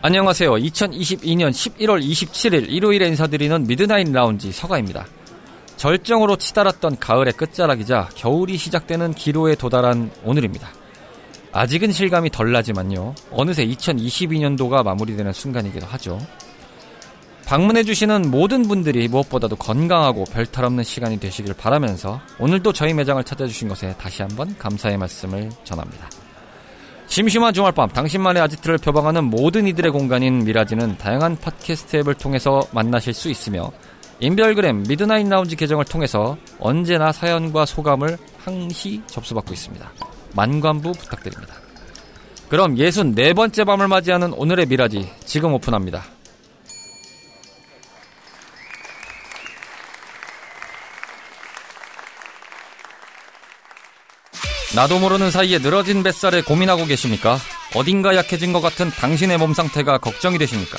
안녕하세요. 2022년 11월 27일 일요일에 인사드리는 미드나잇 라운지 서가입니다. 절정으로 치달았던 가을의 끝자락이자 겨울이 시작되는 기로에 도달한 오늘입니다. 아직은 실감이 덜 나지만요. 어느새 2022년도가 마무리되는 순간이기도 하죠. 방문해주시는 모든 분들이 무엇보다도 건강하고 별탈 없는 시간이 되시길 바라면서 오늘도 저희 매장을 찾아주신 것에 다시 한번 감사의 말씀을 전합니다. 심심한 주말밤 당신만의 아지트를 표방하는 모든 이들의 공간인 미라지는 다양한 팟캐스트 앱을 통해서 만나실 수 있으며 인별그램 미드나잇 라운지 계정을 통해서 언제나 사연과 소감을 항시 접수받고 있습니다. 만관부 부탁드립니다. 그럼 64번째 밤을 맞이하는 오늘의 미라지 지금 오픈합니다. 나도 모르는 사이에 늘어진 뱃살에 고민하고 계십니까? 어딘가 약해진 것 같은 당신의 몸 상태가 걱정이 되십니까?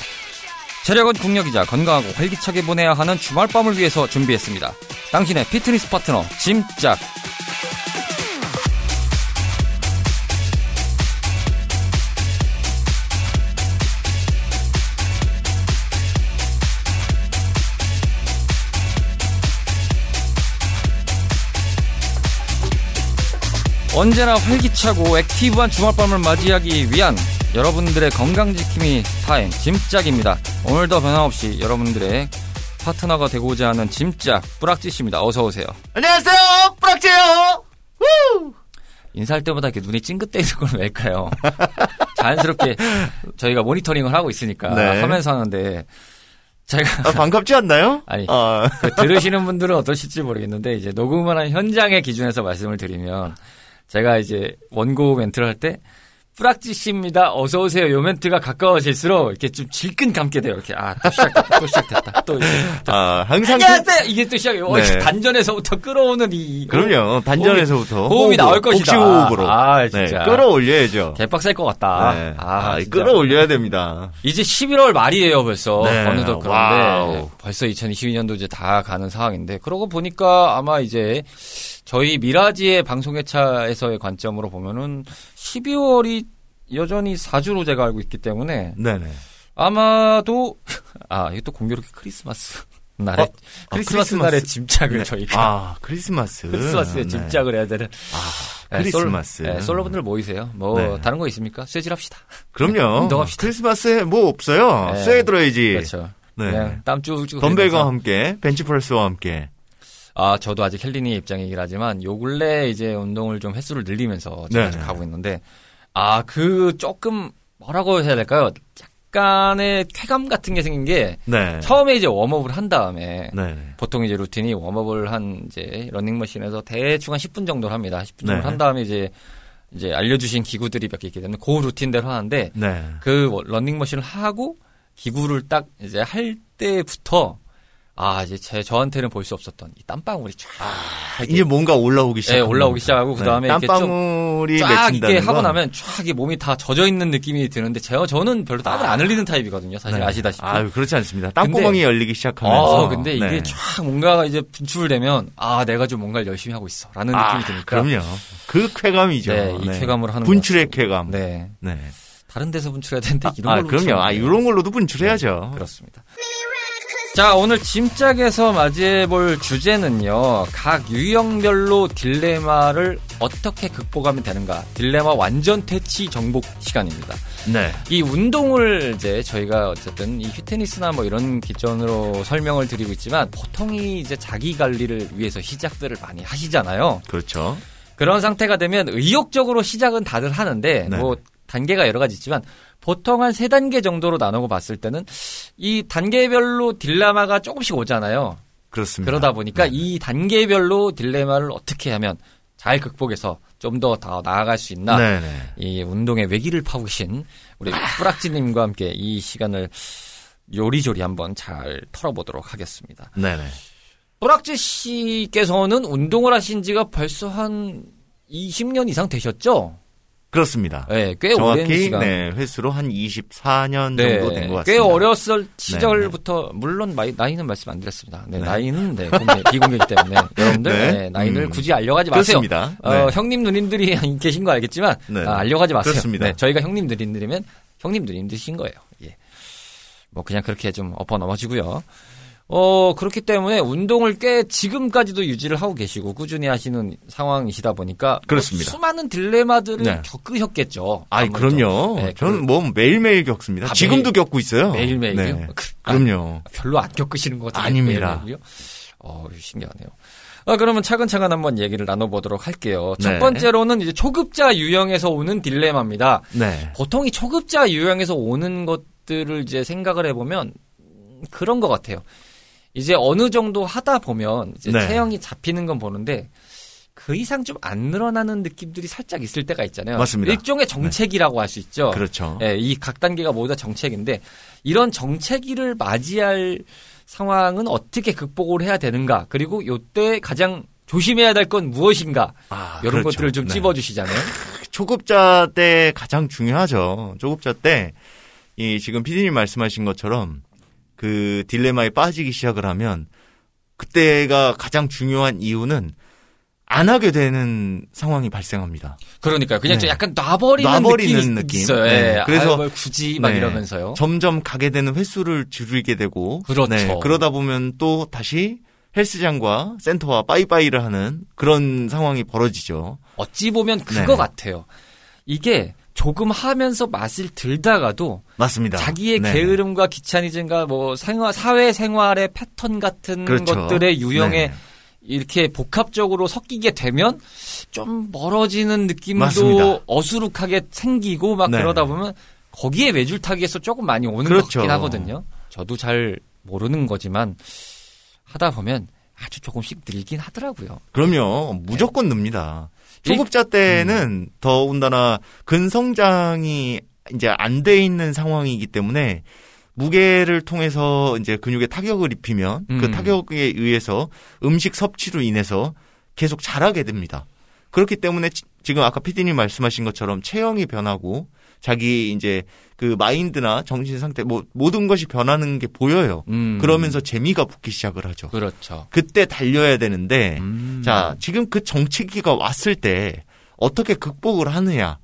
체력은 국력이자 건강하고 활기차게 보내야 하는 주말밤을 위해서 준비했습니다. 당신의 피트니스 파트너 짐짝 언제나 활기차고 액티브한 주말밤을 맞이하기 위한 여러분들의 건강지킴이 타임 짐짝입니다. 오늘도 변함없이 여러분들의 파트너가 되고자 하는 짐짝 뿌락지씨입니다. 어서 오세요. 안녕하세요, 뿌락지요. 인사할 때마다 이렇게 눈이 찡긋대는 건 왜일까요? 자연스럽게 저희가 모니터링을 하고 있으니까 네. 하면서 하는데 제가 아, 반갑지 않나요? 아니 아, 그 들으시는 분들은 어떠실지 모르겠는데 이제 녹음을 한 현장의 기준에서 말씀을 드리면 제가 이제 원고 멘트를 할 때 뿌락지 씨입니다. 어서 오세요. 요 멘트가 가까워질수록 이렇게 좀 질끈 감게 돼요. 이렇게 아 또 시작됐다. 또 시작됐다. 또 이제 아, 항상 그- 안녕하세요. 이게 또 시작이에요. 어, 네. 단전에서부터 끌어오는 이 그럼요. 단전에서부터 호흡이 나올 것이다. 호흡으로. 아, 진짜. 네, 끌어올려야죠. 개빡셀 것 같다. 네. 아, 아. 끌어올려야 됩니다. 이제 11월 말이에요, 벌써. 네. 어느덧 그런데 와우. 벌써 2022년도 이제 다 가는 상황인데 그러고 보니까 아마 이제 저희 미라지의 방송회차에서의 관점으로 보면은 12월이 여전히 4주로 제가 알고 있기 때문에 네네. 아마도 아, 이게 또 공교롭게 크리스마스 날에 어? 아, 크리스마스, 크리스마스. 날에 짐작을 네. 저희가 아, 크리스마스. 크리스마스에 네. 짐작을 해야 되는 아, 네, 크리스마스. 솔, 네, 솔로분들 모이세요. 뭐 네. 다른 거 있습니까? 쇠질합시다. 그럼요. 운동합시다. 크리스마스에 뭐 없어요. 네. 쇠 들어야지. 그렇죠. 네. 땀 쭉쭉 덤벨과. 함께, 벤치프레스와 함께. 아, 저도 아직 헬린이 입장이긴 하지만 요 근래 이제 운동을 좀 횟수를 늘리면서 제가 네. 가고 있는데 아, 그 조금 뭐라고 해야 될까요? 약간의 쾌감 같은 게 생긴 게 네. 처음에 이제 웜업을 한 다음에 네. 보통 이제 루틴이 웜업을 한 이제 러닝머신에서 대충 한 10분 정도를 합니다. 10분 정도 네. 한 다음에 이제 이제 알려주신 기구들이 몇 개 있기 때문에 그 루틴대로 하는데 네. 그 러닝머신을 하고 기구를 딱 이제 할 때부터 아 이제 제 저한테는 볼 수 없었던 이 땀방울이 쫙 이렇게 이제 뭔가 올라오기 시작. 네, 올라오기 시작하고 그 다음에 이렇게 좀 땀방울이 쫙 이렇게 하고 건 나면 쫙이 몸이 다 젖어 있는 느낌이 드는데 제가 저는 별로 땀을 안 흘리는 타입이거든요. 사실 네. 아시다시피. 아유, 그렇지 않습니다. 땅구멍이 열리기 시작하면서. 어, 근데 이게 네. 쫙 뭔가가 이제 분출되면 아 내가 좀 뭔가를 열심히 하고 있어라는 아, 느낌이 드니까. 그럼요. 그 쾌감이죠. 네, 이 쾌감으로 하는 분출의. 쾌감. 네. 네. 다른 데서 분출해야 되는데 이런 아, 걸로 그럼요. 아, 이런 걸로도 분출해야죠. 네, 그렇습니다. 자, 오늘 짐짝에서 맞이해볼 주제는요. 각 유형별로 딜레마를 어떻게 극복하면 되는가. 딜레마 완전 퇴치 정복 시간입니다. 네. 이 운동을 이제 저희가 어쨌든 이 피트니스나 뭐 이런 기준으로 설명을 드리고 있지만 보통이 이제 자기 관리를 위해서 시작들을 많이 하시잖아요. 그렇죠. 그런 상태가 되면 의욕적으로 시작은 다들 하는데 네. 뭐 단계가 여러 가지 있지만 보통 한 세 단계 정도로 나누고 봤을 때는 이 단계별로 딜레마가 조금씩 오잖아요. 그렇습니다. 그러다 보니까 네. 이 단계별로 딜레마를 어떻게 하면 잘 극복해서 좀 더 더 나아갈 수 있나 네네. 이 운동의 외기를 파보신 우리 뿌락지님과 함께 이 시간을 요리조리 한번 잘 털어보도록 하겠습니다. 네네. 뿌락지 씨께서는 운동을 하신 지가 벌써 한 20년 이상 되셨죠? 그렇습니다. 네, 꽤 오랜 정확히 시간. 네, 햇수로 한 24년 네, 정도 된 것 같습니다. 꽤 어렸을 시절부터 물론 마이- 나이는 말씀 안 드렸습니다. 네, 네. 나이는 네, 공개, 비공개이기 때문에 여러분들 네. 네, 나이를 음. 굳이 알려 하지 마세요. 그렇습니다. 어, 네. 형님 누님들이 계신 거 알겠지만 네. 아, 알려 하지 마세요. 그렇습니다. 네, 저희가 형님 누님들이면 형님 누님들이신 거예요. 예. 뭐 그냥 그렇게 좀 엎어 넘어지고요. 어 그렇기 때문에 운동을 꽤 지금까지도 유지를 하고 계시고 꾸준히 하시는 상황이시다 보니까 뭐 그렇습니다. 수많은 딜레마들을 네. 겪으셨겠죠. 아무래도. 그럼요. 네, 저는 뭐 매일매일 겪습니다. 아, 지금도 겪고 있어요. 매일매일요? 네. 그- 아, 그럼요. 별로 안 겪으시는 것 같아요. 아닙니다. 매일매일요? 어, 신기하네요. 아, 그러면 차근차근 한번 얘기를 나눠보도록 할게요. 첫 네. 번째로는 이제 초급자 유형에서 오는 딜레마입니다. 네. 보통 이 초급자 유형에서 오는 것들을 이제 생각을 해보면 음, 그런 것 같아요. 이제 어느 정도 하다 보면 이제 네. 체형이 잡히는 건 보는데 그 이상 좀 안 늘어나는 느낌들이 살짝 있을 때가 있잖아요. 맞습니다. 일종의 정체기라고 할수 있죠. 그렇죠. 예, 이 각 단계가 모두 다 정체기인데 이런 정체기를 맞이할 상황은 어떻게 극복을 해야 되는가? 그리고 요때 가장 조심해야 될 건 무엇인가? 아, 이런 그렇죠. 것들을 좀 네. 찝어주시잖아요. 초급자 때 가장 중요하죠. 초급자 때, 이 지금 피디님 말씀하신 것처럼 그 딜레마에 빠지기 시작을 하면 그때가 가장 중요한 이유는 안 하게 되는 상황이 발생합니다. 그러니까요. 그냥 네. 좀 약간 놔버리는, 놔버리는 느낌. 있어요. 네. 예. 그래서 아유, 뭘 굳이 막 네. 이러면서요. 점점 가게 되는 횟수를 줄이게 되고 그렇죠. 그러다 보면 또 다시 헬스장과 센터와 빠이빠이를 하는 그런 상황이 벌어지죠. 어찌 보면 그거 네. 같아요. 이게 조금 하면서 맛을 들다가도 맞습니다. 자기의 네. 게으름과 귀차니즘과 뭐 생활, 사회 생활의 패턴 같은 그렇죠. 것들의 유형에 네. 이렇게 복합적으로 섞이게 되면 좀 멀어지는 느낌도 맞습니다. 어수룩하게 생기고 막 네. 그러다 보면 거기에 외줄타기에서 조금 많이 오는 것 그렇죠. 같긴 하거든요. 저도 잘 모르는 거지만 하다 보면 아주 조금씩 늘긴 하더라고요. 그럼요. 무조건 늡니다. 일- 초급자 때는 더군다나 근성장이 이제 안 돼 있는 상황이기 때문에 무게를 통해서 이제 근육에 타격을 입히면 그 음. 타격에 의해서 음식 섭취로 인해서 계속 자라게 됩니다. 그렇기 때문에 지- 지금 아까 피디님 말씀하신 것처럼 체형이 변하고 자기 이제 그 마인드나 정신 상태 뭐 모든 것이 변하는 게 보여요. 음. 그러면서 재미가 붙기 시작을 하죠. 그렇죠. 그때 달려야 되는데 음. 자, 지금 그 정체기가 왔을 때 어떻게 극복을 하느냐.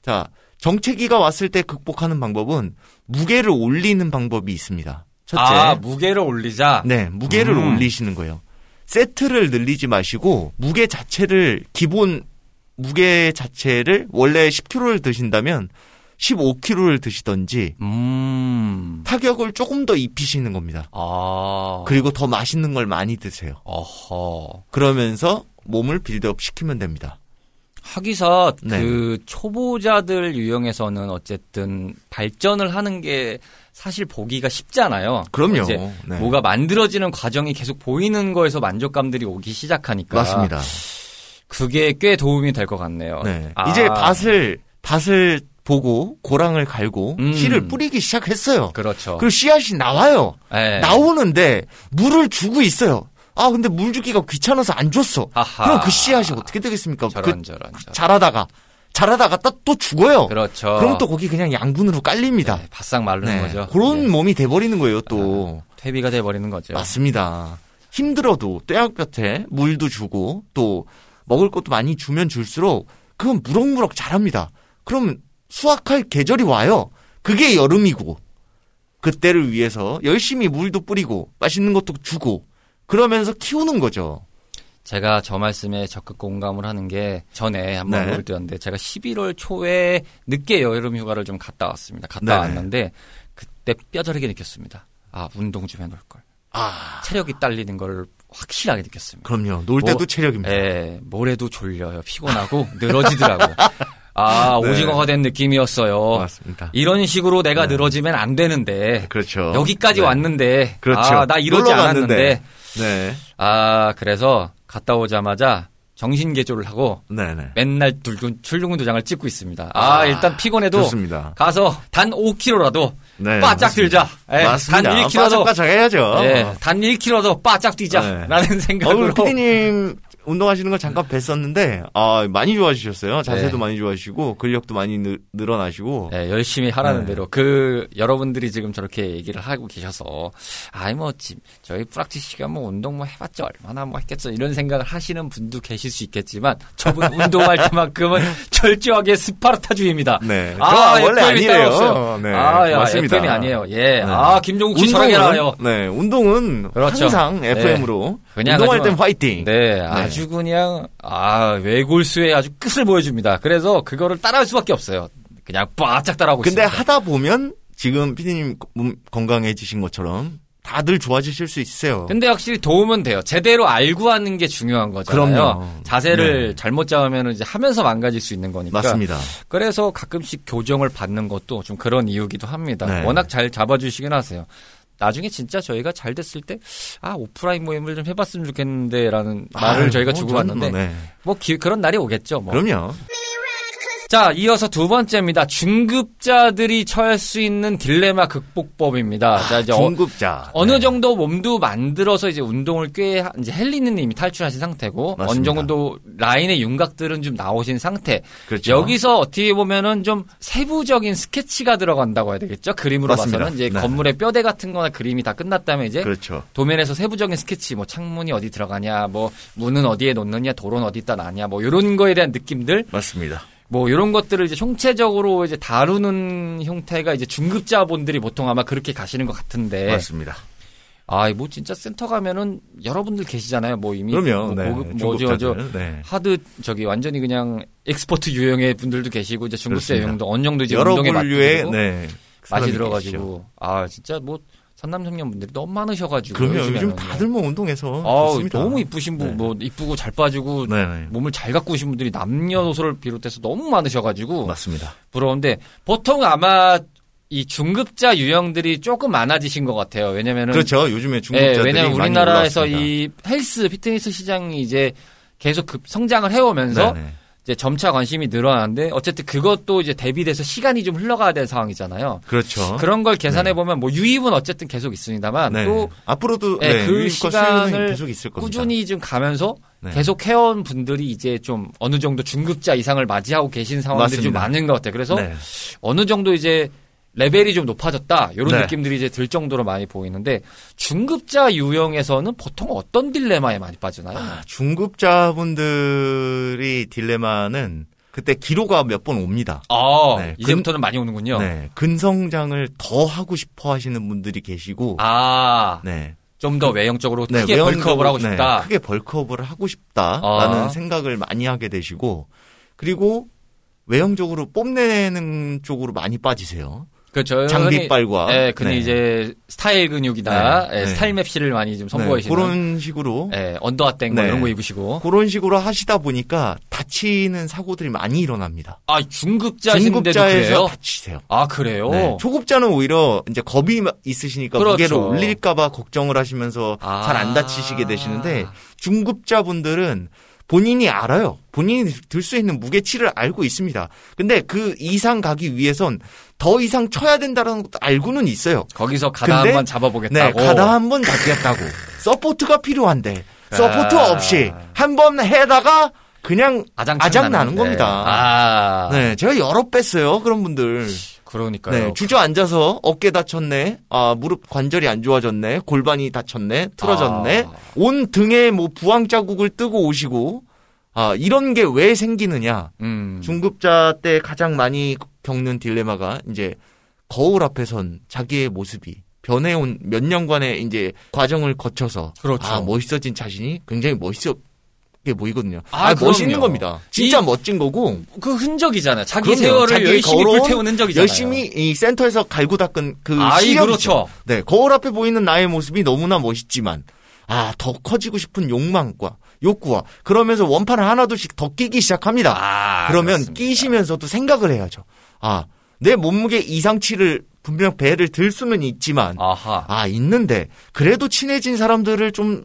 자, 정체기가 왔을 때 극복하는 방법은 무게를 올리는 방법이 있습니다. 첫째. 아 무게를 올리자. 네, 무게를 음. 올리시는 거예요. 세트를 늘리지 마시고 무게 자체를 기본 무게 자체를 원래 10kg를 드신다면 15kg를 드시던지 음. 타격을 조금 더 입히시는 겁니다. 아. 그리고 더 맛있는 걸 많이 드세요. 어허. 그러면서 몸을 빌드업 시키면 됩니다. 하기사 네. 그 초보자들 유형에서는 어쨌든 발전을 하는 게 사실 보기가 쉽잖아요. 그럼요. 이제 네. 뭐가 만들어지는 과정이 계속 보이는 거에서 만족감들이 오기 시작하니까 맞습니다. 그게 꽤 도움이 될 것 같네요. 네. 아. 이제 밭을 밭을 보고 고랑을 갈고 음. 씨를 뿌리기 시작했어요. 그렇죠. 그리고 씨앗이 나와요. 네. 나오는데 물을 주고 있어요. 아 근데 물 주기가 귀찮아서 안 줬어. 아하. 그럼 그 씨앗이 어떻게 되겠습니까? 저런 그 저런 저런. 자라다가 자라다가 또, 또 죽어요. 그렇죠. 그럼 또 거기 그냥 양분으로 깔립니다. 네, 바싹 마르는 네. 거죠. 그런 예. 몸이 돼버리는 거예요 또. 퇴비가 돼 버리는 거죠. 맞습니다. 힘들어도 떼약볕에 물도 주고 또 먹을 것도 많이 주면 줄수록 그건 무럭무럭 자랍니다. 그럼 수확할 계절이 와요. 그게 여름이고 그때를 위해서 열심히 물도 뿌리고 맛있는 것도 주고 그러면서 키우는 거죠. 제가 저 말씀에 적극 공감을 하는 게 전에 한번 네. 뭘 드렸는데 제가 11월 초에 늦게 여름 휴가를 좀 갔다 왔습니다. 갔다 네네. 왔는데 그때 뼈저리게 느꼈습니다. 아 운동 좀 해놓을 걸. 아, 체력이 딸리는 걸 확실하게 느꼈습니다. 그럼요. 놀 때도 뭐, 체력입니다. 예, 모레도 졸려요. 피곤하고 늘어지더라고. 아, 네. 오징어가 된 느낌이었어요. 맞습니다. 이런 식으로 내가 네. 늘어지면 안 되는데. 그렇죠. 여기까지 네. 왔는데. 그렇죠. 아, 나 이러지 않았는데. 네. 아, 그래서 갔다 오자마자 정신 개조를 하고 네네. 맨날 출근, 출근 도장을 찍고 있습니다. 아, 일단 피곤해도 좋습니다. 가서 단 5kg라도 네, 바짝 맞습니다. 들자. 예, 맞습니다. 단 1kg도 바짝바짝 해야죠. 예, 단 1kg도 바짝 네. 뛰자라는 어, 생각으로 피디님 운동하시는 거 잠깐 뵀었는데 아 많이 좋아지셨어요. 자세도 네. 많이 좋아지시고 근력도 많이 늘, 늘어나시고 예, 열심히 하라는 네. 대로 그 여러분들이 지금 저렇게 얘기를 하고 계셔서 아이 뭐 지- 저희 프락티스 시간 뭐 운동 뭐 해봤자 얼마나 뭐 했겠어 이런 생각을 하시는 분도 계실 수 있겠지만 저분 운동할 때만큼은 철저하게 스파르타주의입니다. 네. 아, 저 원래 아니에요. 네, 아, 야, 맞습니다. FM이 아니에요. 예. 네. 아, 김종국 씨 저렇게 알아요. 네, 운동은 그렇죠. 항상 네. FM으로 그냥 운동할 땐 화이팅. 네, 아주 그냥 아 외골수의 아주 끝을 보여줍니다. 그래서 그거를 따라할 수밖에 없어요. 그냥 바짝 따라하고 근데 있습니다. 하다 보면 지금 피디님 몸 건강해지신 것처럼 다들 좋아지실 수 있어요. 근데 확실히 도움은 돼요. 제대로 알고 하는 게 중요한 거잖아요. 그럼요. 자세를 네. 잘못 잡으면 이제 하면서 망가질 수 있는 거니까. 맞습니다. 그래서 가끔씩 교정을 받는 것도 좀 그런 이유기도 합니다. 네. 워낙 잘 잡아주시긴 하세요. 나중에 진짜 저희가 잘 됐을 때, 아, 오프라인 모임을 좀 해봤으면 좋겠는데, 라는 말을 아유, 저희가 뭐 주고받는데, 뭐, 네. 뭐, 기- 그런 날이 오겠죠, 뭐. 그럼요. 자, 이어서 두 번째입니다. 중급자들이 처할 수 있는 딜레마 극복법입니다. 자, 이제 어, 중급자. 어느 네. 정도 몸도 만들어서 이제 운동을 꽤 하- 이제 헬린이는 이미 탈출하신 상태고 맞습니다. 어느 정도 라인의 윤곽들은 좀 나오신 상태. 그렇죠. 여기서 어떻게 보면은 좀 세부적인 스케치가 들어간다고 해야 되겠죠? 그림으로 맞습니다. 봐서는 이제 네. 건물의 뼈대 같은 거나 그림이 다 끝났다면 이제 그렇죠. 도면에서 세부적인 스케치, 뭐 창문이 어디 들어가냐, 뭐 문은 어디에 놓느냐, 도로는 어디다 놔냐, 뭐 이런 거에 대한 느낌들, 맞습니다. 뭐 이런 것들을 이제 총체적으로 이제 다루는 형태가 이제 중급자분들이 보통 아마 그렇게 가시는 것 같은데, 맞습니다. 아, 뭐 진짜 센터 가면은 여러분들 계시잖아요. 뭐 이미 그럼요. 뭐 네. 뭐죠, 저 중급자들. 네. 하드 저기 완전히 그냥 expert 유형의 분들도 계시고 이제 중급자. 유형도 정도 이제 여러 운동에 분류의 맞고 네. 맛이 들어가지고 아 진짜 뭐 선남선녀분들이 너무 많으셔가지고 그럼요. 요즘에는. 요즘 다들 뭐 운동해서 아 좋습니다. 너무 이쁘신 분, 네. 뭐 이쁘고 잘 빠지고 네, 네. 몸을 잘 가꾸신 분들이 남녀노소를 비롯해서 너무 많으셔가지고 맞습니다. 부러운데 보통 아마 이 중급자 유형들이 조금 많아지신 것 같아요. 왜냐면은 그렇죠. 요즘에 예, 중급자들이 왜냐면 많이 우리나라에서. 이 헬스 피트니스 시장이 이제 계속 급 성장을 해오면서 네, 네. 이제 점차 관심이 늘어나는데 어쨌든 그것도 이제 대비돼서 시간이 좀 흘러가야 될 상황이잖아요. 그렇죠. 그런 걸 계산해 보면 뭐 유입은 어쨌든 계속 있습니다만 네. 또 앞으로도 예, 네, 그 시간을 계속 있을 겁니다. 꾸준히 좀 가면서 네. 계속 해온 분들이 이제 좀 어느 정도 중급자 이상을 맞이하고 계신 상황들이 좀 맞습니다. 많은 것 같아요. 그래서 네. 어느 정도 이제 레벨이 좀 높아졌다 이런 네. 느낌들이 이제 들 정도로 많이 보이는데 중급자 유형에서는 보통 어떤 딜레마에 많이 빠지나요? 아, 중급자분들이 딜레마는 그때 기로가 몇 번 옵니다. 아 네, 이제부터는 많이 오는군요. 네. 근성장을 더 하고 싶어 하시는 분들이 계시고 아 네. 좀 더 외형적으로 네, 크게 외형적으로, 벌크업을 하고 네, 싶다. 크게 벌크업을 하고 싶다라는 아. 생각을 많이 하게 되시고 그리고 외형적으로 뽐내는 쪽으로 많이 빠지세요. 그렇죠. 장비빨과 예, 근데 네. 이제 스타일 근육이다. 네, 예, 네. 스타일 맵시를 많이 좀 네, 선보이시는. 그런 식으로 예, 언더핫땡 뭐 네. 이런 거 입으시고. 그런 식으로 하시다 보니까 다치는 사고들이 많이 일어납니다. 아 중급자신데도 중급자에서? 다치세요. 아 그래요? 네, 초급자는 오히려 이제 겁이 있으시니까 그렇죠. 무게를 올릴까봐 걱정을 하시면서 아. 잘안 다치시게 되시는데 중급자분들은 본인이 알아요. 본인이 들 수 있는 무게치를 알고 있습니다. 근데 그 이상 가기 위해선 더 이상 쳐야 된다는 것도 알고는 있어요. 거기서 가다 한번 네, 잡아보겠다고. 가다 한번 잡겠다고. 서포트가 필요한데 서포트 아. 없이 한 번 해다가 그냥 아작 아작 나는 겁니다. 아, 네, 제가 여럿 봤어요. 그런 분들. 그러니까요. 네, 주저앉아서 어깨 다쳤네, 아, 무릎 관절이 안 좋아졌네, 골반이 다쳤네, 틀어졌네, 아. 온 등에 뭐 부항 자국을 뜨고 오시고, 아, 이런 게 왜 생기느냐. 음. 중급자 때 가장 많이 겪는 딜레마가 이제 거울 앞에 선 자기의 모습이 변해온 몇 년간의 이제 과정을 거쳐서 그렇죠. 아, 멋있어진 자신이 굉장히 멋있 게 보이거든요. 아, 아, 멋있는. 겁니다. 진짜 이- 멋진 거고 그 흔적이잖아요. 자기. 세월을 열심히 불태운 흔적이잖아요. 열심히 이 센터에서 갈고 닦은 그 아이 실력이죠. 그렇죠. 네, 거울 앞에 보이는 나의 모습이 너무나 멋있지만 아, 더 커지고 싶은 욕망과 욕구와 그러면서 원판을 하나둘씩 더 끼기 시작합니다. 아, 그러면 그렇습니다. 끼시면서도 생각을 해야죠. 아, 내 몸무게 이상치를 분명 배를 들 수는 있지만 아하. 아, 있는데 그래도 친해진 사람들을 좀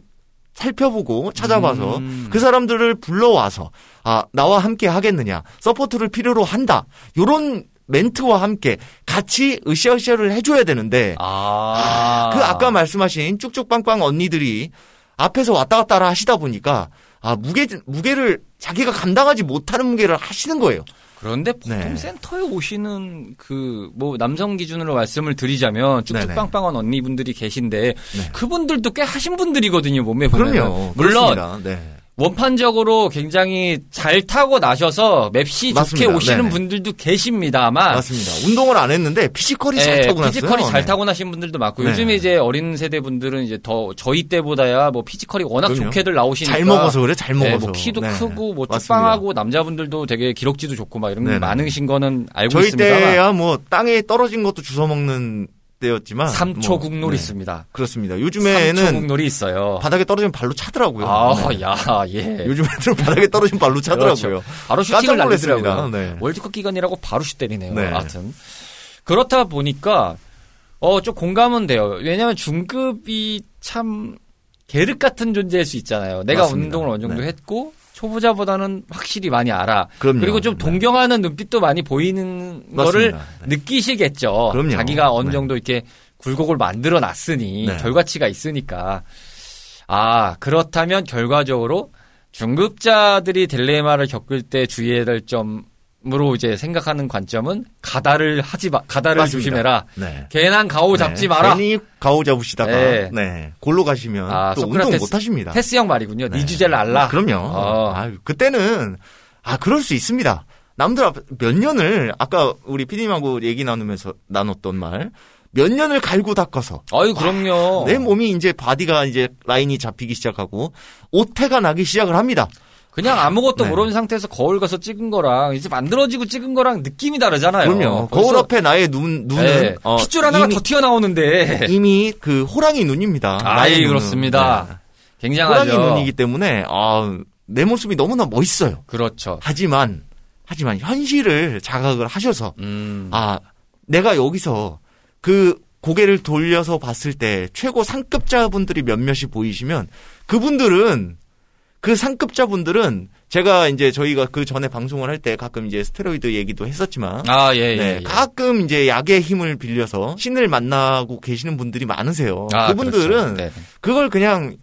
살펴보고 찾아봐서 음. 그 사람들을 불러와서 아, 나와 함께 하겠느냐. 서포트를 필요로 한다. 요런 멘트와 함께 같이 으쌰으쌰를 해줘야 되는데 아. 그 아까 말씀하신 쭉쭉빵빵 언니들이 앞에서 왔다 갔다 하시다 보니까 아 무게 무게를 자기가 감당하지 못하는 무게를 하시는 거예요. 그런데 보통 네. 센터에 오시는 그 뭐 남성 기준으로 말씀을 드리자면. 쭉쭉빵빵한 언니분들이 계신데 네. 그분들도 꽤 하신 분들이거든요 몸에 보면. 그럼요. 물론. 네. 원판적으로 굉장히 잘 타고 나셔서 맵시 좋게 맞습니다. 오시는 네네. 분들도 계십니다만 맞습니다. 운동을 안 했는데 physical이 잘 예, 타고 났어요. physical이 잘 네. 타고 나신 분들도 많고 네. 요즘에 이제 어린 세대 분들은 이제 더 저희 때보다야 뭐 physical이 워낙 그럼요. 좋게들 나오시니까 잘 먹어서 그래. 잘 네, 먹어서. 뭐 키도 네. 크고 뭐. 쭉빵하고 남자분들도 되게 기럭지도 좋고 막 이런 게. 많으신 거는 알고 저희 있습니다만 때야 뭐 땅에 떨어진 것도 주워 먹는 때였지만 삼초 뭐, 국놀이 네. 있습니다. 그렇습니다. 요즘에는 국놀이 있어요. 바닥에 떨어지면 발로 차더라고요. 아, 네. 야, 예. 요즘 애들은 바닥에 떨어지면 발로 차더라고요. 그렇죠. 바로 슈팅을. 날리더라고요. 네. 월드컵 기간이라고 바로 슛 때리네요. 네. 하여튼. 그렇다 보니까, 어, 좀 공감은 돼요. 왜냐면 중급이 참, 계륵 같은 존재일 수 있잖아요. 내가 맞습니다. 운동을 어느 정도 네. 했고, 초보자보다는 확실히 많이 알아. 그럼요. 리고좀 네. 동경하는 눈빛도 많이 보이는 거를 맞습니다. 네. 느끼시겠죠. 그럼요. 자기가 어느 네. 정도 이렇게 굴곡을 만들어 놨으니 네. 결과치가 있으니까. 아, 그렇다면 결과적으로 중급자들이 딜레마를 겪을 때 주의해야 될 점 으로 이제 생각하는 관점은 가다를 하지 마, 가다를 맞습니다. 조심해라. 네. 괜한 가오 잡지 네. 마라. 괜히 가오 잡으시다가 네. 네. 골로 가시면 아, 또 운동 못 하십니다. 테스 형 말이군요. 네, 네. 주제를 알라. 그럼요. 어. 아, 그때는 아 그럴 수 있습니다. 남들 앞에 몇 년을 아까 우리 피디님하고 얘기 나누면서 나눴던 말 몇 년을 갈고 닦아서 아유, 그럼요. 내 몸이 이제 body가 이제 라인이 잡히기 시작하고 옷태가 나기 시작을 합니다. 그냥 아무것도 네. 모르는 상태에서 거울 가서 찍은 거랑 이제 만들어지고 찍은 거랑 느낌이 다르잖아요. 그럼요. 거울 앞에 나의 눈 눈은 네. 어, 핏줄 하나가 이미, 더 튀어나오는데. 이미 그 호랑이 눈입니다. 나의 아이, 눈은. 그렇습니다. 네. 굉장하죠. 호랑이 눈이기 때문에 아, 내 모습이 너무나 멋있어요. 그렇죠. 하지만 하지만 현실을 자각을 하셔서 음. 아 내가 여기서 그 고개를 돌려서 봤을 때 최고 상급자분들이 몇몇이 보이시면 그분들은 그 상급자분들은 제가 이제 저희가 그 전에 방송을 할 때 가끔 이제 스테로이드 얘기도 했었지만 아, 예, 예. 네, 예. 가끔 이제 약의 힘을 빌려서 신을 만나고 계시는 분들이 많으세요. 아, 그분들은 그렇죠. 네. 그걸 그냥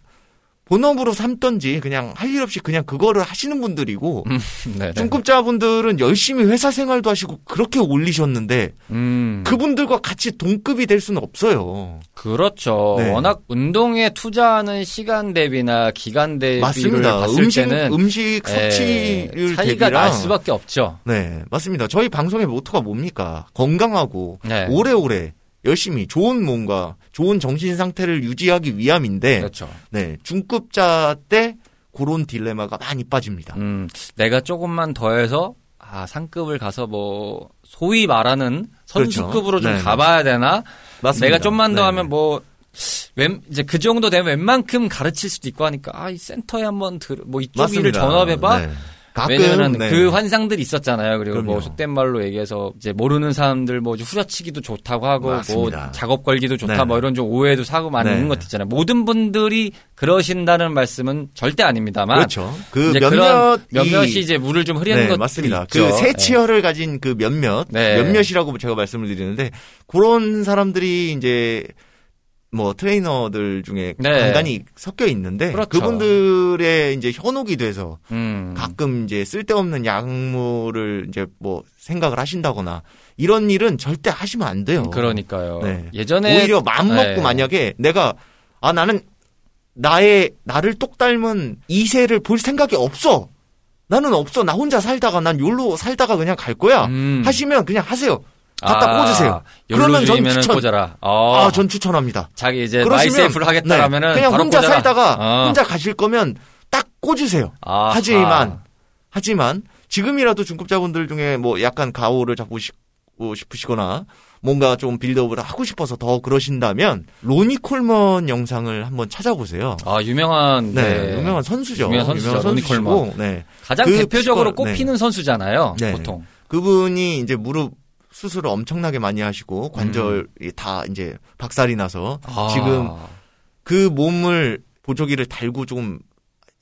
본업으로 삼던지 그냥 할 일 없이 그냥 그거를 하시는 분들이고 네, 네. 중급자분들은 열심히 회사 생활도 하시고 그렇게 올리셨는데 음. 그분들과 같이 동급이 될 수는 없어요. 그렇죠. 네. 워낙 운동에 투자하는 시간 대비나 기간 대비를 맞습니다. 봤을 음식 때는 음식 예, 섭취를 차이가 대비랑 날 수밖에 없죠. 네 맞습니다. 저희 방송의 모토가 뭡니까? 건강하고 네. 오래오래 열심히 좋은 몸과 좋은 정신 상태를 유지하기 위함인데 그렇죠. 네 중급자 때 그런 딜레마가 많이 빠집니다. 음, 내가 조금만 더해서 아 상급을 가서 뭐 소위 말하는 선수급으로 그렇죠. 좀 네. 가봐야 되나? 맞습니다. 내가 좀만 더 네. 하면 뭐 웬, 이제 그 정도 되면 웬만큼 가르칠 수도 있고 하니까 아 이 센터에 한번 들, 뭐 이쪽 일을. 전업해봐. 네. 가끔 왜냐면은 네. 그 환상들이 있었잖아요. 그리고 뭐 그럼요. 속된 말로 얘기해서 이제 모르는 사람들 뭐 후려치기도 좋다고 하고 맞습니다. 뭐 작업 걸기도 좋다 네. 뭐 이런 좀 오해도 사고 많이 네. 있는 것 있잖아요. 모든 분들이 그러신다는 말씀은 절대 아닙니다만 그렇죠. 그 몇몇 몇몇이 이제 물을 좀 흐리는 네, 것도 맞습니다. 있죠. 그 새치열을 가진 그 몇몇 네. 몇몇이라고 제가 말씀을 드리는데 그런 사람들이 이제 뭐 트레이너들 중에 네. 간간히 섞여 있는데 그렇죠. 그분들의 이제 현혹이 돼서 음. 가끔 이제 쓸데없는 약물을 이제 뭐 생각을 하신다거나 이런 일은 절대 하시면 안 돼요. 그러니까요. 네. 예전에 오히려 마음 먹고 네. 만약에 내가 아 나는 나의 나를 똑 닮은 이세를 볼 생각이 없어. 나는 없어. 나 혼자 살다가 난 욜로 살다가 그냥 갈 거야. 음. 하시면 그냥 하세요. 갖다 아, 꽂으세요. 그러면 전 추천. 꽂아라. 어. 아, 전 추천합니다. 자기 이제 그러시면 my shape를 하겠다라면은 네, 그냥 혼자 꽂아라. 살다가 어. 혼자 가실 거면 딱 꽂으세요. 아하. 하지만 하지만 지금이라도 중급자분들 중에 뭐 약간 가오를 잡고 싶으시거나 뭔가 좀 build-up을 하고 싶어서 더 그러신다면 로니 콜먼 영상을 한번 찾아보세요. 아 유명한 네, 네. 유명한 선수죠. 유명한 선수죠, 로니 선수시고, 콜먼. 네. 가장 그 대표적으로 physical, 네. 꼽히는 선수잖아요. 네. 보통. 그분이 이제 무릎 수술을 엄청나게 많이 하시고 관절이 음. 다 이제 박살이 나서 아. 지금 그 몸을 보조기를 달고 조금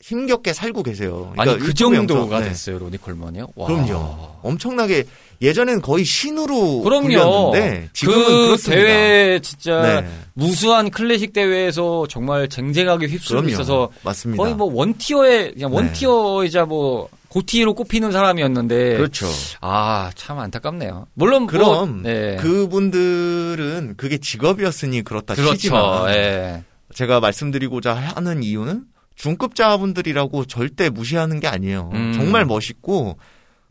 힘겹게 살고 계세요. 아니 그러니까 그 유튜브 정도가 영상, 네. 됐어요 로니 콜먼이요. 와. 그럼요. 엄청나게 예전엔 거의 신으로 그럼요. 불렸는데 지금은 그 그렇습니다. 대회 진짜 네. 무수한 클래식 대회에서 정말 쟁쟁하게 휩쓸고 그럼요. 있어서 맞습니다. 거의 뭐 원티어의 그냥 네. 원티어이자 뭐 고티로 꼽히는 사람이었는데 그렇죠. 아 참 안타깝네요. 물론 뭐, 그럼 네. 그분들은 그게 직업이었으니 그렇다 그렇죠. 치지만 예. 제가 말씀드리고자 하는 이유는 중급자분들이라고 절대 무시하는 게 아니에요. 음. 정말 멋있고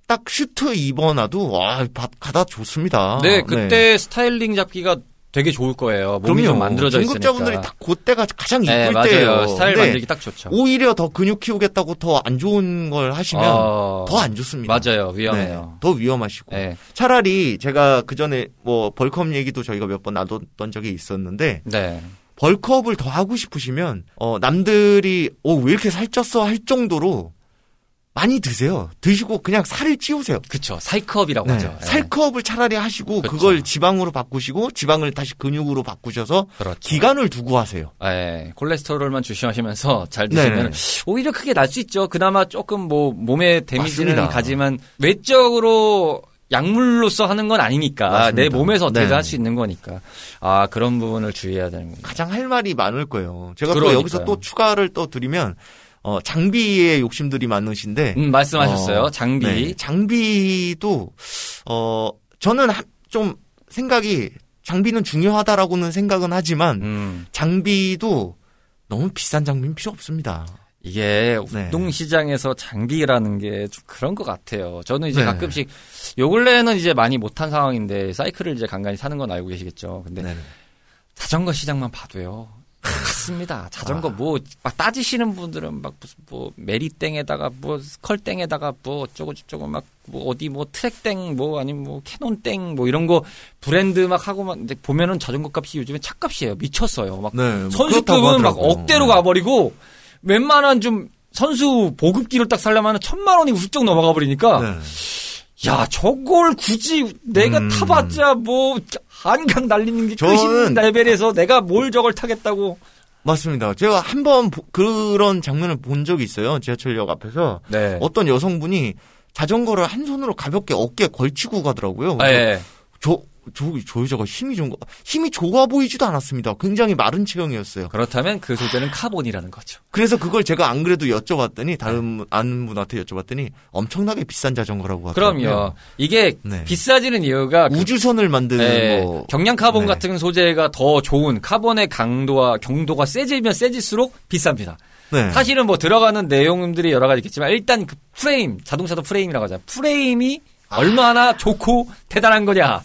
딱 슈트 입어놔도 와밥 가다 좋습니다. 네, 그때 스타일링 잡기가 되게 좋을 거예요. 몸이 좀 만들어져 있으니까. 중급자분들이 딱 그때가 가장 이쁠 네, 맞아요. 때예요. 스타일 만들기 딱 좋죠. 오히려 더 근육 키우겠다고 더 안 좋은 걸 하시면 어, 더안 좋습니다. 맞아요. 네, 위험해요. 더 위험하시고 네. 차라리 제가 그 전에 뭐 벌크업 얘기도 저희가 몇 번 나눴던 적이 있었는데 네. 벌크업을 더 하고 싶으시면 어 남들이 어 왜 이렇게 살쪘어 할 정도로 많이 드세요. 드시고 그냥 살을 찌우세요. 그쵸. 사이클업이라고 네. 하죠. 예. 살컵을 차라리 하시고 그쵸. 그걸 지방으로 바꾸시고 지방을 다시 근육으로 바꾸셔서 그렇죠. 기간을 두고 하세요. 예, 콜레스테롤만 조심하시면서 잘 드시면 네네. 오히려 크게 날 수 있죠. 그나마 조금 뭐 몸에 데미지는 맞습니다. 가지만 외적으로 약물로서 하는 건 아니니까 맞습니다. 내 몸에서 어떻게든 네네. 할수 있는 거니까 아 그런 부분을 주의해야 되는 거예요. 가장 할 말이 많을 거예요. 제가 또 그러니까요. 여기서 또 추가를 또 드리면 어 장비에 욕심들이 많으신데 음, 말씀하셨어요. 어, 장비. 네, 장비도 어 저는 한- 좀 생각이 장비는 중요하다라고는 생각은 하지만 음, 장비도 너무 비싼 장비는 필요 없습니다. 이게 네. 운동 시장에서 장비라는 게 좀 그런 것 같아요. 저는 이제 네. 가끔씩 요 근래는 이제 많이 못한 상황인데 사이클을 이제 간간히 사는 건 알고 계시겠죠. 근데 네. 자전거 시장만 봐도요. 같습니다. 자전거 아. 뭐막 따지시는 분들은 막 무슨 뭐 메리땡에다가 뭐 스컬땡에다가 뭐 어쩌고 저쩌고 막 뭐 어디 뭐 트랙땡 뭐 아니면 뭐 캐논땡 뭐 이런 거 브랜드 막 하고 막 근데 보면은 자전거 값이 요즘에 차값이에요. 미쳤어요. 막 네, 뭐 선수급은 막. 억대로 가버리고 웬만한 좀 선수 보급기를 딱 살려면 천만 원이 훌쩍 넘어가 버리니까 네. 야 저걸 굳이 내가 음. 타봤자 뭐 한강 달리는 게 저는- 끝인 레벨에서 내가 뭘 저걸 타겠다고 맞습니다. 제가 한 번 그런 장면을 본 적이 있어요. 지하철역 앞에서 네. 어떤 여성분이 자전거를 한 손으로 가볍게 어깨에 걸치고 가더라고요. 아, 예. 저, 저, 저 여자가 힘이 좋은 거, 힘이 좋아 보이지도 않았습니다. 굉장히 마른 체형이었어요. 그렇다면 그 소재는 카본이라는 거죠. 그래서 그걸 제가 안 그래도 여쭤봤더니, 다른 분- 아는 분한테 여쭤봤더니, 엄청나게 비싼 자전거라고 하더라고요. 그럼요. 이게 네. 비싸지는 이유가 그- 우주선을 만드는 예, 뭐. 경량 카본 네. 같은 소재가 더 좋은 카본의 강도와 경도가 세지면 세질수록 비쌉니다. 네. 사실은 뭐 들어가는 내용들이 여러 가지 있겠지만 일단 그 프레임, 자동차도 프레임이라고 하잖아요. 프레임이 얼마나 좋고 대단한 거냐.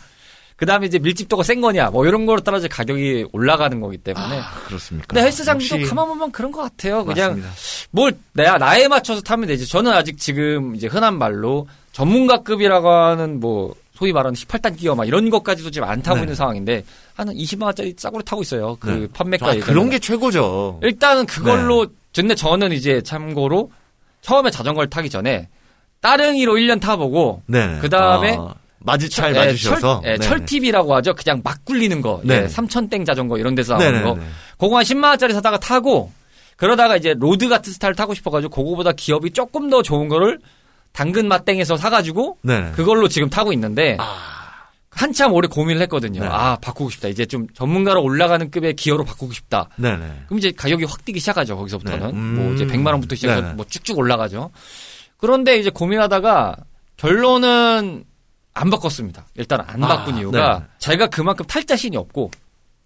그 다음에 이제 밀집도가 센 거냐. 뭐 이런 거로 따라서 가격이 올라가는 거기 때문에. 아, 그렇습니까? 근데 헬스 장비도 역시 가만 보면 그런 것 같아요. 그냥 맞습니다. 뭘 내가 나에 맞춰서 타면 되지. 저는 아직 지금 이제 흔한 말로 전문가급이라고 하는 뭐 소위 말하는 18단 기어 막 이런 것까지도 지금 안 타고 네. 있는 상황인데 한 20만 원짜리 싸구려 타고 있어요. 그 네. 판매가 아. 그런 게 최고죠. 일단은 그걸로 근데 저는 이제 참고로 처음에 자전거를 타기 전에 따릉이로 1년 타보고 네. 그다음에 아, 맞이 잘 예, 맞으셔서. 철, 예, 네. 철티비라고 하죠. 그냥 막 굴리는 거. 네. 예, 삼천땡 자전거 이런 데서 나오는 네네네. 거. 그거 한 10만 원짜리 사다가 타고 그러다가 이제 로드 같은 스타일 타고 싶어 가지고 그거보다 기어비 조금 더 좋은 거를 당근 맛땡에서 사 가지고 네. 그걸로 지금 타고 있는데 아, 한참 오래 고민을 했거든요. 네. 아 바꾸고 싶다. 이제 좀 전문가로 올라가는 급의 기어로 바꾸고 싶다. 네 네. 그럼 이제 가격이 확 뛰기 시작하죠. 거기서부터는 네. 음. 뭐 이제 100만 원부터 시작해서. 뭐 쭉쭉 올라가죠. 그런데 이제 고민하다가 결론은 안 바꿨습니다. 일단 안 아, 바꾼 이유가 네. 제가 그만큼 탈 자신이 없고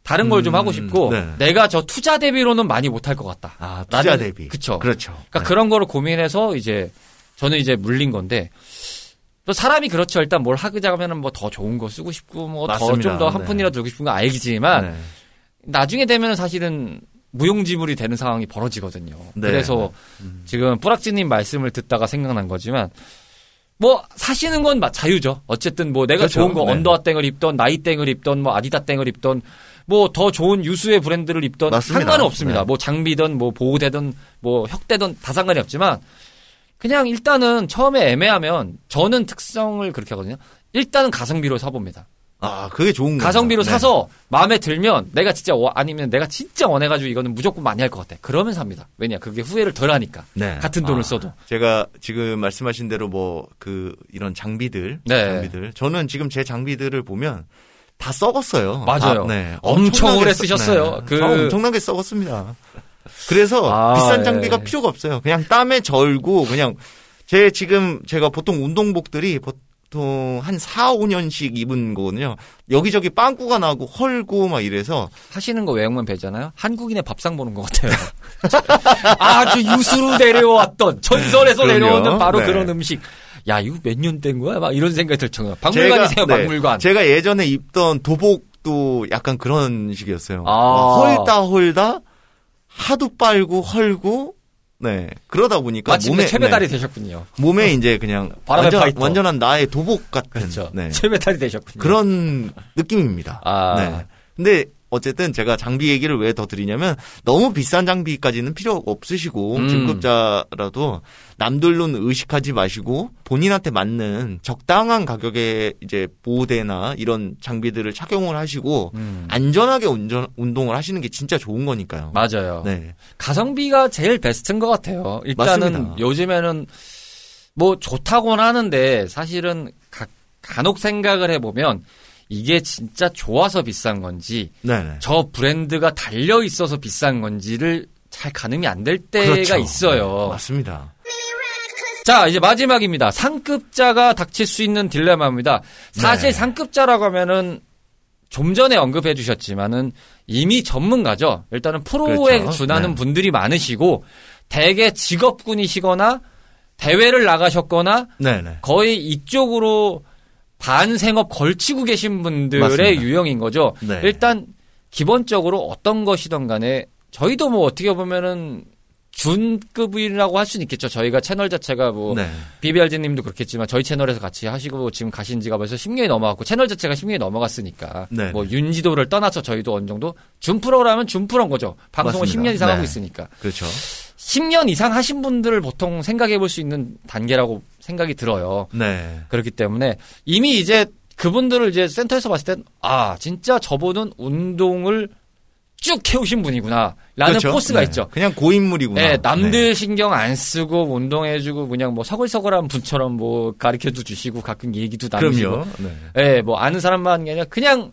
다른 걸좀 음, 하고 싶고 네. 내가 저 투자 대비로는 많이 못할 것 같다. 아, 투자 라는- 대비. 그쵸. 그렇죠. 그러니까 그런 거를 고민해서 이제 저는 이제 물린 건데 또 사람이 그렇죠. 일단 뭘 하자면은 뭐 더 좋은 거 쓰고 싶고 뭐 더. 좀 더한 네. 푼이라도 들고 싶은 거 알겠지만 네. 나중에 되면 사실은 무용지물이 되는 상황이 벌어지거든요. 네. 그래서 지금 뿌락지님 말씀을 듣다가 생각난 거지만 뭐 사시는 건 마- 자유죠. 어쨌든 뭐 내가 그렇죠. 좋은 거 네. 언더아 땡을 입던 나이 땡을 입던 뭐 아디다 땡을 입던 뭐 더 좋은 유수의 브랜드를 입던 맞습니다. 상관은 없습니다. 네. 뭐 장비든 뭐 보호대든 뭐 혁대든 다 상관이 없지만 그냥 일단은 처음에 애매하면 저는 특성을 그렇게 하거든요. 일단은 가성비로 사봅니다. 아, 그게 좋은 거. 가성비로 사서 마음에 들면 내가 진짜 워- 아니면 내가 진짜 원해가지고 이거는 무조건 많이 할 것 같아. 그러면 삽니다. 왜냐 그게 후회를 덜 하니까. 네. 같은 돈을 아, 써도. 제가 지금 말씀하신 대로 뭐 그 이런 장비들, 네. 장비들. 저는 지금 제 장비들을 보면 다 썩었어요. 맞아요. 다, 네. 엄청 오래 썩- 쓰셨어요. 네. 그- 다 엄청나게 썩었습니다. 그래서 아, 비싼 예. 장비가 필요가 없어요. 그냥 땀에 절고 그냥 제 지금 제가 보통 운동복들이 보통 한 4, 5년씩 입은 거거든요. 여기저기 빵꾸가 나고 헐고 막 이래서 하시는 거 외형만 배잖아요. 한국인의 밥상 보는 것 같아요. 아주 유수로 내려왔던 전설에서 그럼요. 내려오는 바로 네. 그런 음식. 야 이거 몇 년 된 거야? 막 이런 생각이 들 정도로 박물관이세요, 네, 박물관. 제가 예전에 입던 도복도 약간 그런 식이었어요. 아. 막 헐다 헐다 하도 빨고 헐고 네 그러다 보니까 몸에 최배달이 네, 되셨군요. 몸에 이제 그냥 완전. 완전한 나의 도복 같은 그렇죠. 네, 최배달이 되셨군요. 그런 느낌입니다. 아. 네. 근데 어쨌든 제가 장비 얘기를 왜 더 드리냐면 너무 비싼 장비까지는 필요 없으시고 음. 중급자라도 남들로는 의식하지 마시고 본인한테 맞는 적당한 가격의 이제 보호대나 이런 장비들을 착용을 하시고 음. 안전하게 운전, 운동을 하시는 게 진짜 좋은 거니까요. 맞아요. 네. 가성비가 제일 베스트인 것 같아요. 일단은 맞습니다. 요즘에는 뭐 좋다고는 하는데 사실은 가, 간혹 생각을 해보면 이게 진짜 좋아서 비싼 건지 네네. 저 브랜드가 달려 있어서 비싼 건지를 잘 가늠이 안 될 때가 그렇죠. 있어요. 네, 맞습니다. 자, 이제 마지막입니다. 상급자가 닥칠 수 있는 딜레마입니다. 사실 네. 상급자라고 하면은 좀 전에 언급해 주셨지만은 이미 전문가죠. 일단은 프로에 그렇죠. 준하는 네. 분들이 많으시고 대개 직업군이시거나 대회를 나가셨거나 네네. 거의 이쪽으로 반생업 걸치고 계신 분들의 맞습니다. 유형인 거죠. 네. 일단 기본적으로 어떤 것이든 간에 저희도 뭐 어떻게 보면은 준급이라고 할 수는 있겠죠. 저희가 채널 자체가 뭐 네. BBRG 님도 그렇겠지만 저희 채널에서 같이 하시고 지금 가신 지가 벌써 10년이 넘어갔고 채널 자체가 10년이 넘어갔으니까 네. 뭐 윤지도를 떠나서 저희도 어느 정도 준 프로라면 준 프로인 거죠. 방송을 맞습니다. 10년 이상 하고 네. 있으니까. 그렇죠. 10년 이상 하신 분들을 보통 생각해 볼 수 있는 단계라고 생각이 들어요. 네. 그렇기 때문에 이미 이제 그분들을 이제 센터에서 봤을 땐, 아, 진짜 저분은 운동을 쭉 해오신 분이구나. 라는 그렇죠. 포스가 네. 있죠. 그냥 고인물이구나. 네, 남들 네. 신경 안 쓰고 운동해주고 그냥 뭐 서글서글한 분처럼 뭐 가르쳐도 주시고 가끔 얘기도 나누시고. 그럼요. 네. 네, 뭐 아는 사람만 아니라 그냥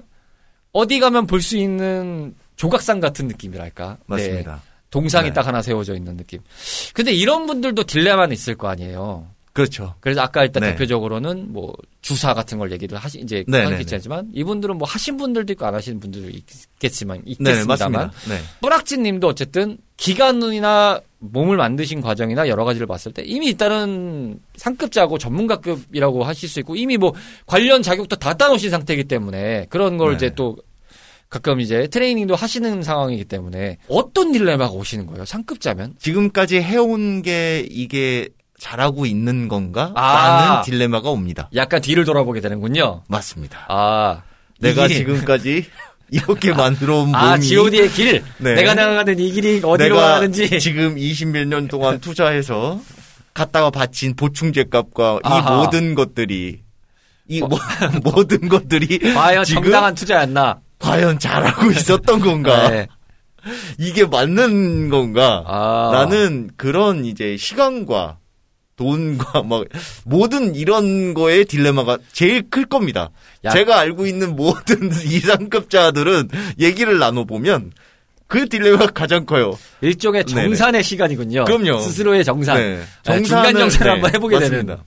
어디 가면 볼 수 있는 조각상 같은 느낌이랄까. 네. 맞습니다. 동상이 네. 딱 하나 세워져 있는 느낌. 근데 이런 분들도 딜레마는 있을 거 아니에요. 그렇죠. 그래서 아까 일단 네. 대표적으로는 뭐 주사 같은 걸 얘기를 하시 이제 네, 하긴 네, 있지만 이분들은 뭐 하신 분들도 있고 안 하시는 분들도 있겠지만 네, 있겠습니다만. 네. 뿌락진 님도 어쨌든 기간이나 몸을 만드신 과정이나 여러 가지를 봤을 때 이미 일단은 상급자고 전문가급이라고 하실 수 있고 이미 뭐 관련 자격도 다 따놓으신 상태이기 때문에 그런 걸 네. 이제 또 가끔 이제 트레이닝도 하시는 상황이기 때문에 어떤 딜레마가 오시는 거예요 상급자면 지금까지 해온 게 이게 잘하고 있는 건가? 아. 라는 딜레마가 옵니다. 약간 뒤를 돌아보게 되는군요. 맞습니다. 아 내가 지금까지 이렇게 만들어 온 몸이 아 G.O.D의 길 네. 내가 나가는 이 길이 어디로 가는지 지금 20몇 년 동안 투자해서 갖다가 바친 보충제 값과 아하. 이 모든 것들이 이 모, 모든 것들이 과연 지금 정당한 투자였나? 과연 잘하고 있었던 건가? 네. 이게 맞는 건가? 아. 나는 그런 이제 시간과 돈과 막 모든 이런 거에 딜레마가 제일 클 겁니다. 야. 제가 알고 있는 모든 이상급자들은 얘기를 나눠보면 그 딜레마가 가장 커요. 일종의 네네. 정산의 시간이군요. 그럼요. 스스로의 정산. 네. 네, 중간 정산을 한번 해보게 맞습니다. 되는.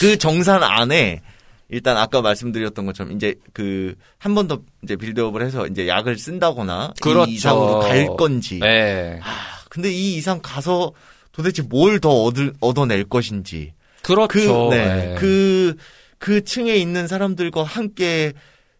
그 정산 안에 일단 아까 말씀드렸던 것처럼 이제 그 한 번 더 이제 빌드업을 해서 이제 약을 쓴다거나 그렇죠. 이 이상으로 갈 건지. 네. 아, 근데 이 이상 가서 도대체 뭘 더 얻을 얻어낼 것인지. 그렇죠. 그, 네. 네. 그, 그 층에 있는 사람들과 함께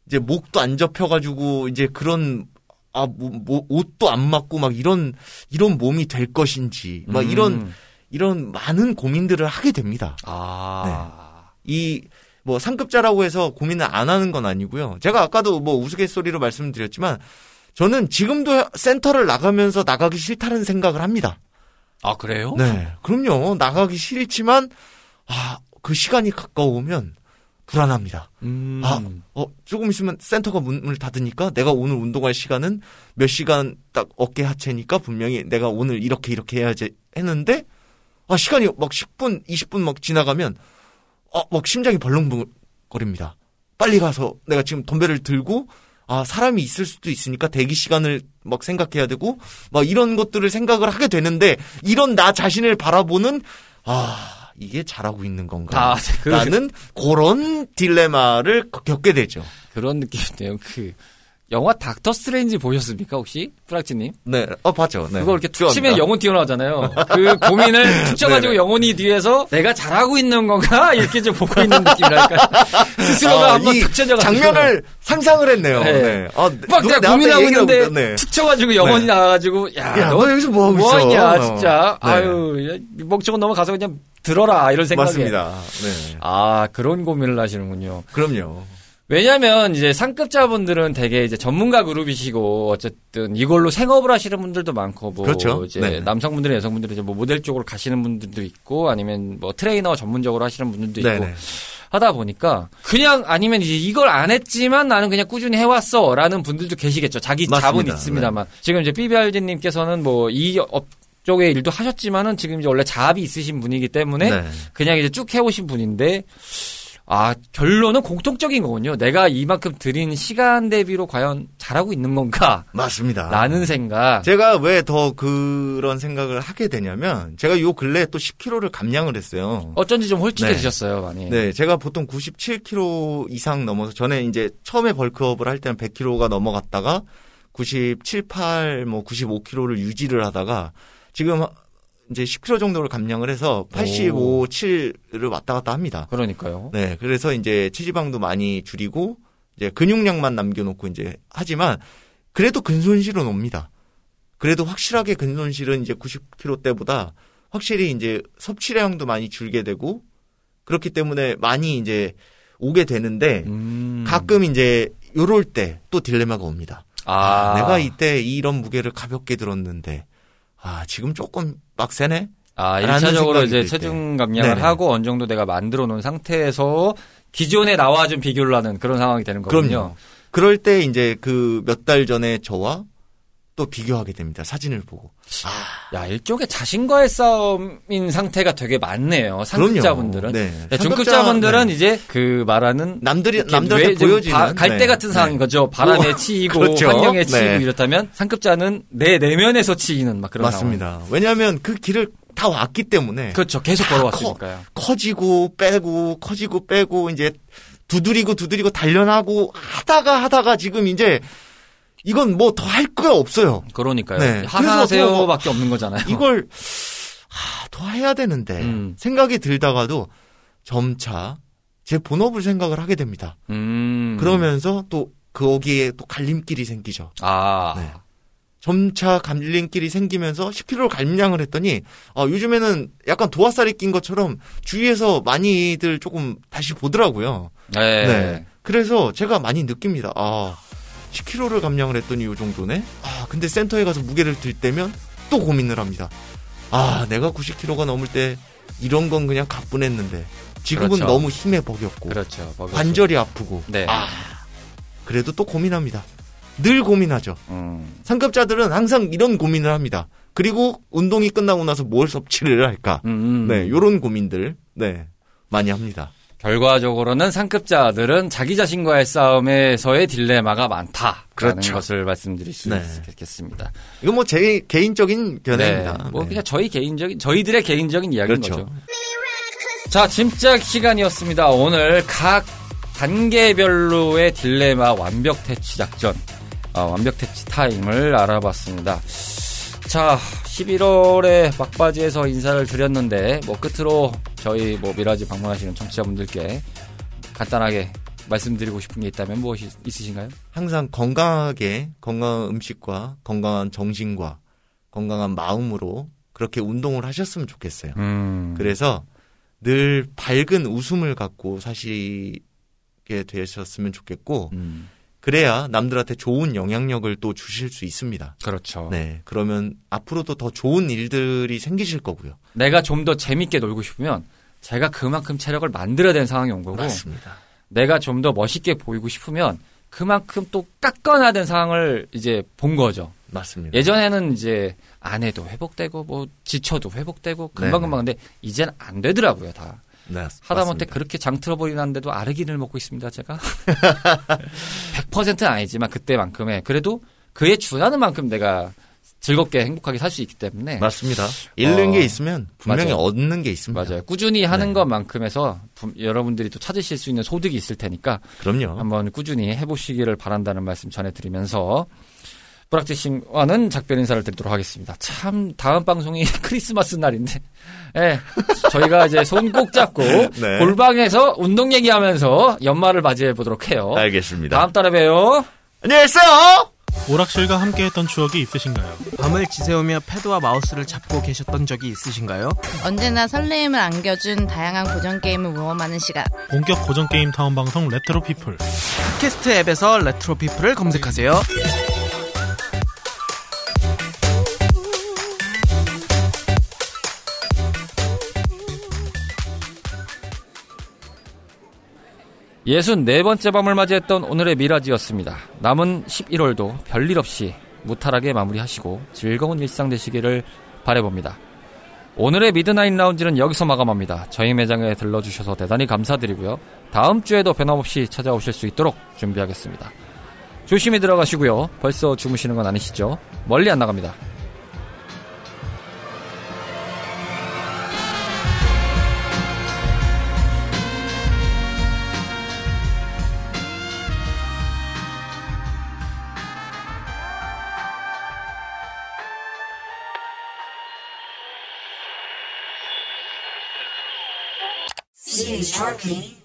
이제 목도 안 접혀가지고 이제 그런, 아, 뭐, 뭐 옷도 안 맞고 막 이런, 이런 몸이 될 것인지, 막 음. 이런, 이런 많은 고민들을 하게 됩니다. 아. 이 뭐 상급자라고 해서 고민을 안 하는 건 아니고요. 제가 아까도 뭐 우스갯소리로 말씀드렸지만 저는 지금도 센터를 나가면서 나가기 싫다는 생각을 합니다. 아 그래요? 네. 그럼요. 나가기 싫지만 아, 그 시간이 가까우면 불안합니다. 음. 아, 어, 조금 있으면 센터가 문을 닫으니까 내가 오늘 운동할 시간은 몇 시간 딱 어깨 하체니까 분명히 내가 오늘 이렇게 이렇게 해야지 했는데 아, 시간이 막 10분, 20분 막 지나가면 어, 막 심장이 벌렁거립니다. 빨리 가서 내가 지금 덤벨을 들고 아, 사람이 있을 수도 있으니까 대기 시간을 막 생각해야 되고 막 이런 것들을 생각을 하게 되는데 이런 나 자신을 바라보는 아, 이게 잘하고 있는 건가? 아, 그, 라는 그런 딜레마를 겪게 되죠. 그런 느낌인데요. 그 영화 닥터 스트레인지 보셨습니까 혹시 프락치님? 네, 어 봤죠. 네. 그거 이렇게 툭. 치면 영혼 튀어나오잖아요. 그 고민을 툭 쳐가지고 네네. 영혼이 뒤에서 내가 잘하고 있는 건가 이렇게 좀 보고 있는 느낌이랄까. 스스로가 아, 한번 이툭 쳐져가지고 장면을 상상을 했네요. 네. 네. 아, 막 내가 고민하고 있는데. 네. 툭 쳐가지고 영혼이 네. 나와가지고 야, 야, 너너 여기서 뭐 하고 있어? 뭐하냐 진짜. 네. 아유 야, 멍청은 넘어가서 그냥 들어라 이런 생각에. 맞습니다. 네. 아 그런 고민을 하시는군요. 그럼요. 왜냐면 이제 상급자분들은 되게 이제 전문가 그룹이시고 어쨌든 이걸로 생업을 하시는 분들도 많고 뭐 그렇죠. 이제 네. 남성분들이 여성분들이 이제 뭐 모델 쪽으로 가시는 분들도 있고 아니면 뭐 트레이너 전문적으로 하시는 분들도 있고 네네. 하다 보니까 그냥 아니면 이제 이걸 안 했지만 나는 그냥 꾸준히 해왔어라는 분들도 계시겠죠. 자기 맞습니다. 자본 있습니다만 지금 이제 삐비알디님께서는 뭐 이 업 쪽의 일도 하셨지만은 지금 이제 원래 자업이 있으신 분이기 때문에 네. 그냥 이제 쭉 해오신 분인데 아 결론은 공통적인 거군요. 내가 이만큼 들인 시간 대비로 과연 잘하고 있는 건가? 맞습니다. 라는 생각. 제가 왜 더 그런 생각을 하게 되냐면 제가 요 근래 또 10kg를 감량을 했어요. 어쩐지 좀 홀쭉해지셨어요, 네. 많이. 네, 제가 보통 97kg 이상 넘어서 전에 이제 처음에 벌크업을 할 때는 100kg가 넘어갔다가 97, 8, 뭐 95kg를 유지를 하다가 지금 이제 10kg 정도를 감량을 해서 85, 7를 왔다 갔다 합니다. 그러니까요. 네, 그래서 이제 체지방도 많이 줄이고 이제 근육량만 남겨놓고 이제 하지만 그래도 근손실은 옵니다. 그래도 확실하게 근손실은 이제 90kg 때보다 확실히 이제 섭취량도 많이 줄게 되고 그렇기 때문에 많이 이제 오게 되는데 음. 가끔 이제 요럴 때 또 딜레마가 옵니다. 아, 내가 이때 이런 무게를 가볍게 들었는데 아 지금 조금 빡세네. 아, 라는 1차적으로 생각이 이제 들 체중 감량을 네네. 하고 어느 정도 내가 만들어 놓은 상태에서 기존에 나와 좀 비교를 하는 그런 상황이 되는 거군요. 그럼요. 그럴 때 이제 그 몇 달 전에 저와 또 비교하게 됩니다. 사진을 보고. 야, 일종의 자신과의 싸움인 상태가 되게 많네요. 상급자분들은. 네. 네, 상급자, 중급자분들은 네. 이제 그 말하는 남들이 남들한테 보여지는 바- 갈대 네. 같은 상황인 네. 거죠. 바람에 오, 치이고 그렇죠. 환경에 치이고 네. 이렇다면 상급자는 내 내면에서 치이는 막 그런 맞습니다. 왜냐하면 그 길을 다 왔기 때문에 상황. 그렇죠. 계속 다 걸어왔으니까요. 커 지고 빼고 커지고 빼고 이제 두드리고 두드리고 단련하고 하다가 하다가 지금 이제 이건 뭐 더 할 거가 없어요. 그러니까요. 네. 하하세요밖에 없는 거잖아요. 이걸 하, 더 해야 되는데 음. 생각이 들다가도 점차 제 본업을 생각을 하게 됩니다. 음. 그러면서 또 거기에 또 갈림길이 생기죠. 아. 네. 점차 갈림길이 생기면서 10kg를 감량을 했더니 아, 요즘에는 약간 도화살이 낀 것처럼 주위에서 많이들 조금 다시 보더라고요. 네. 네. 그래서 제가 많이 느낍니다. 아, 10kg를 감량을 했더니 요 정도네? 아, 근데 센터에 가서 무게를 들 때면 또 고민을 합니다. 아, 내가 90kg가 넘을 때 이런 건 그냥 가뿐했는데 지금은 그렇죠. 너무 힘에 버겼고 그렇죠. 관절이 아프고 네. 아, 그래도 또 고민합니다. 늘 고민하죠. 음. 상급자들은 항상 이런 고민을 합니다. 그리고 운동이 끝나고 나서 뭘 섭취를 할까? 음, 음. 네, 요런 고민들, 네, 많이 합니다. 결과적으로는 상급자들은 자기 자신과의 싸움에서의 딜레마가 많다라는 그렇죠. 것을 말씀드릴 수 네. 있겠습니다. 이건 뭐 제 개인적인 견해입니다. 네. 뭐 네. 그냥 저희 개인적인 저희들의 개인적인 이야기인 그렇죠. 거죠. 자, 짐작 시간이었습니다. 오늘 각 단계별로의 딜레마 완벽 퇴치 작전, 어, 완벽 퇴치 타임을 알아봤습니다. 자, 11월에 막바지에서 인사를 드렸는데, 뭐 끝으로 저희 뭐 미라지 방문하시는 청취자분들께 간단하게 말씀드리고 싶은 게 있다면 무엇이 있으신가요? 항상 건강하게 건강한 음식과 건강한 정신과 건강한 마음으로 그렇게 운동을 하셨으면 좋겠어요. 음. 그래서 늘 밝은 웃음을 갖고 사시게 되셨으면 좋겠고 음, 그래야 남들한테 좋은 영향력을 또 주실 수 있습니다. 그렇죠. 네, 그러면 앞으로도 더 좋은 일들이 생기실 거고요. 내가 좀 더 재밌게 놀고 싶으면 제가 그만큼 체력을 만들어야 되는 상황이 온 거고 맞습니다. 내가 좀 더 멋있게 보이고 싶으면 그만큼 또 깎아놔야 되는 상황을 이제 본 거죠. 맞습니다. 예전에는 이제 안 해도 회복되고 뭐 지쳐도 회복되고 금방금방 근데 이젠 안 되더라고요 다. 네, 하다못해. 그렇게 장 틀어버리는데도 아르기를 먹고 있습니다 제가. 100%는 아니지만 그때만큼의 그래도 그에 준하는 만큼 내가 즐겁게 행복하게 살 수 있기 때문에 맞습니다. 잃는 어, 게 있으면 분명히 맞아요. 얻는 게 있습니다. 맞아요. 꾸준히 하는 네. 것만큼에서 분- 여러분들이 또 찾으실 수 있는 소득이 있을 테니까 그럼요. 한번 꾸준히 해보시기를 바란다는 말씀 전해드리면서 뿌락지씨와는 작별 인사를 드리도록 하겠습니다. 참 다음 방송이 크리스마스 날인데, 예, 저희가 이제 손 꼭 잡고 네. 골방에서 운동 얘기하면서 연말을 맞이해 보도록 해요. 알겠습니다. 다음 달에 봬요. 안녕히 계세요. 오락실과 함께했던 추억이 있으신가요? 밤을 지새우며 패드와 마우스를 잡고 계셨던 적이 있으신가요? 언제나 설레임을 안겨준 다양한 고전 게임을 모험하는 시간. 본격 고전 게임 타운 방송 레트로 피플. 팟캐스트 앱에서 레트로 피플을 검색하세요. 예순 네 번째 밤을 맞이했던 오늘의 미라지였습니다. 남은 11월도 별일 없이 무탈하게 마무리하시고 즐거운 일상 되시기를 바래봅니다. 오늘의 미드나잇 라운지는 여기서 마감합니다. 저희 매장에 들러주셔서 대단히 감사드리고요. 다음 주에도 변함없이 찾아오실 수 있도록 준비하겠습니다. 조심히 들어가시고요. 벌써 주무시는 건 아니시죠? 멀리 안 나갑니다. shortly.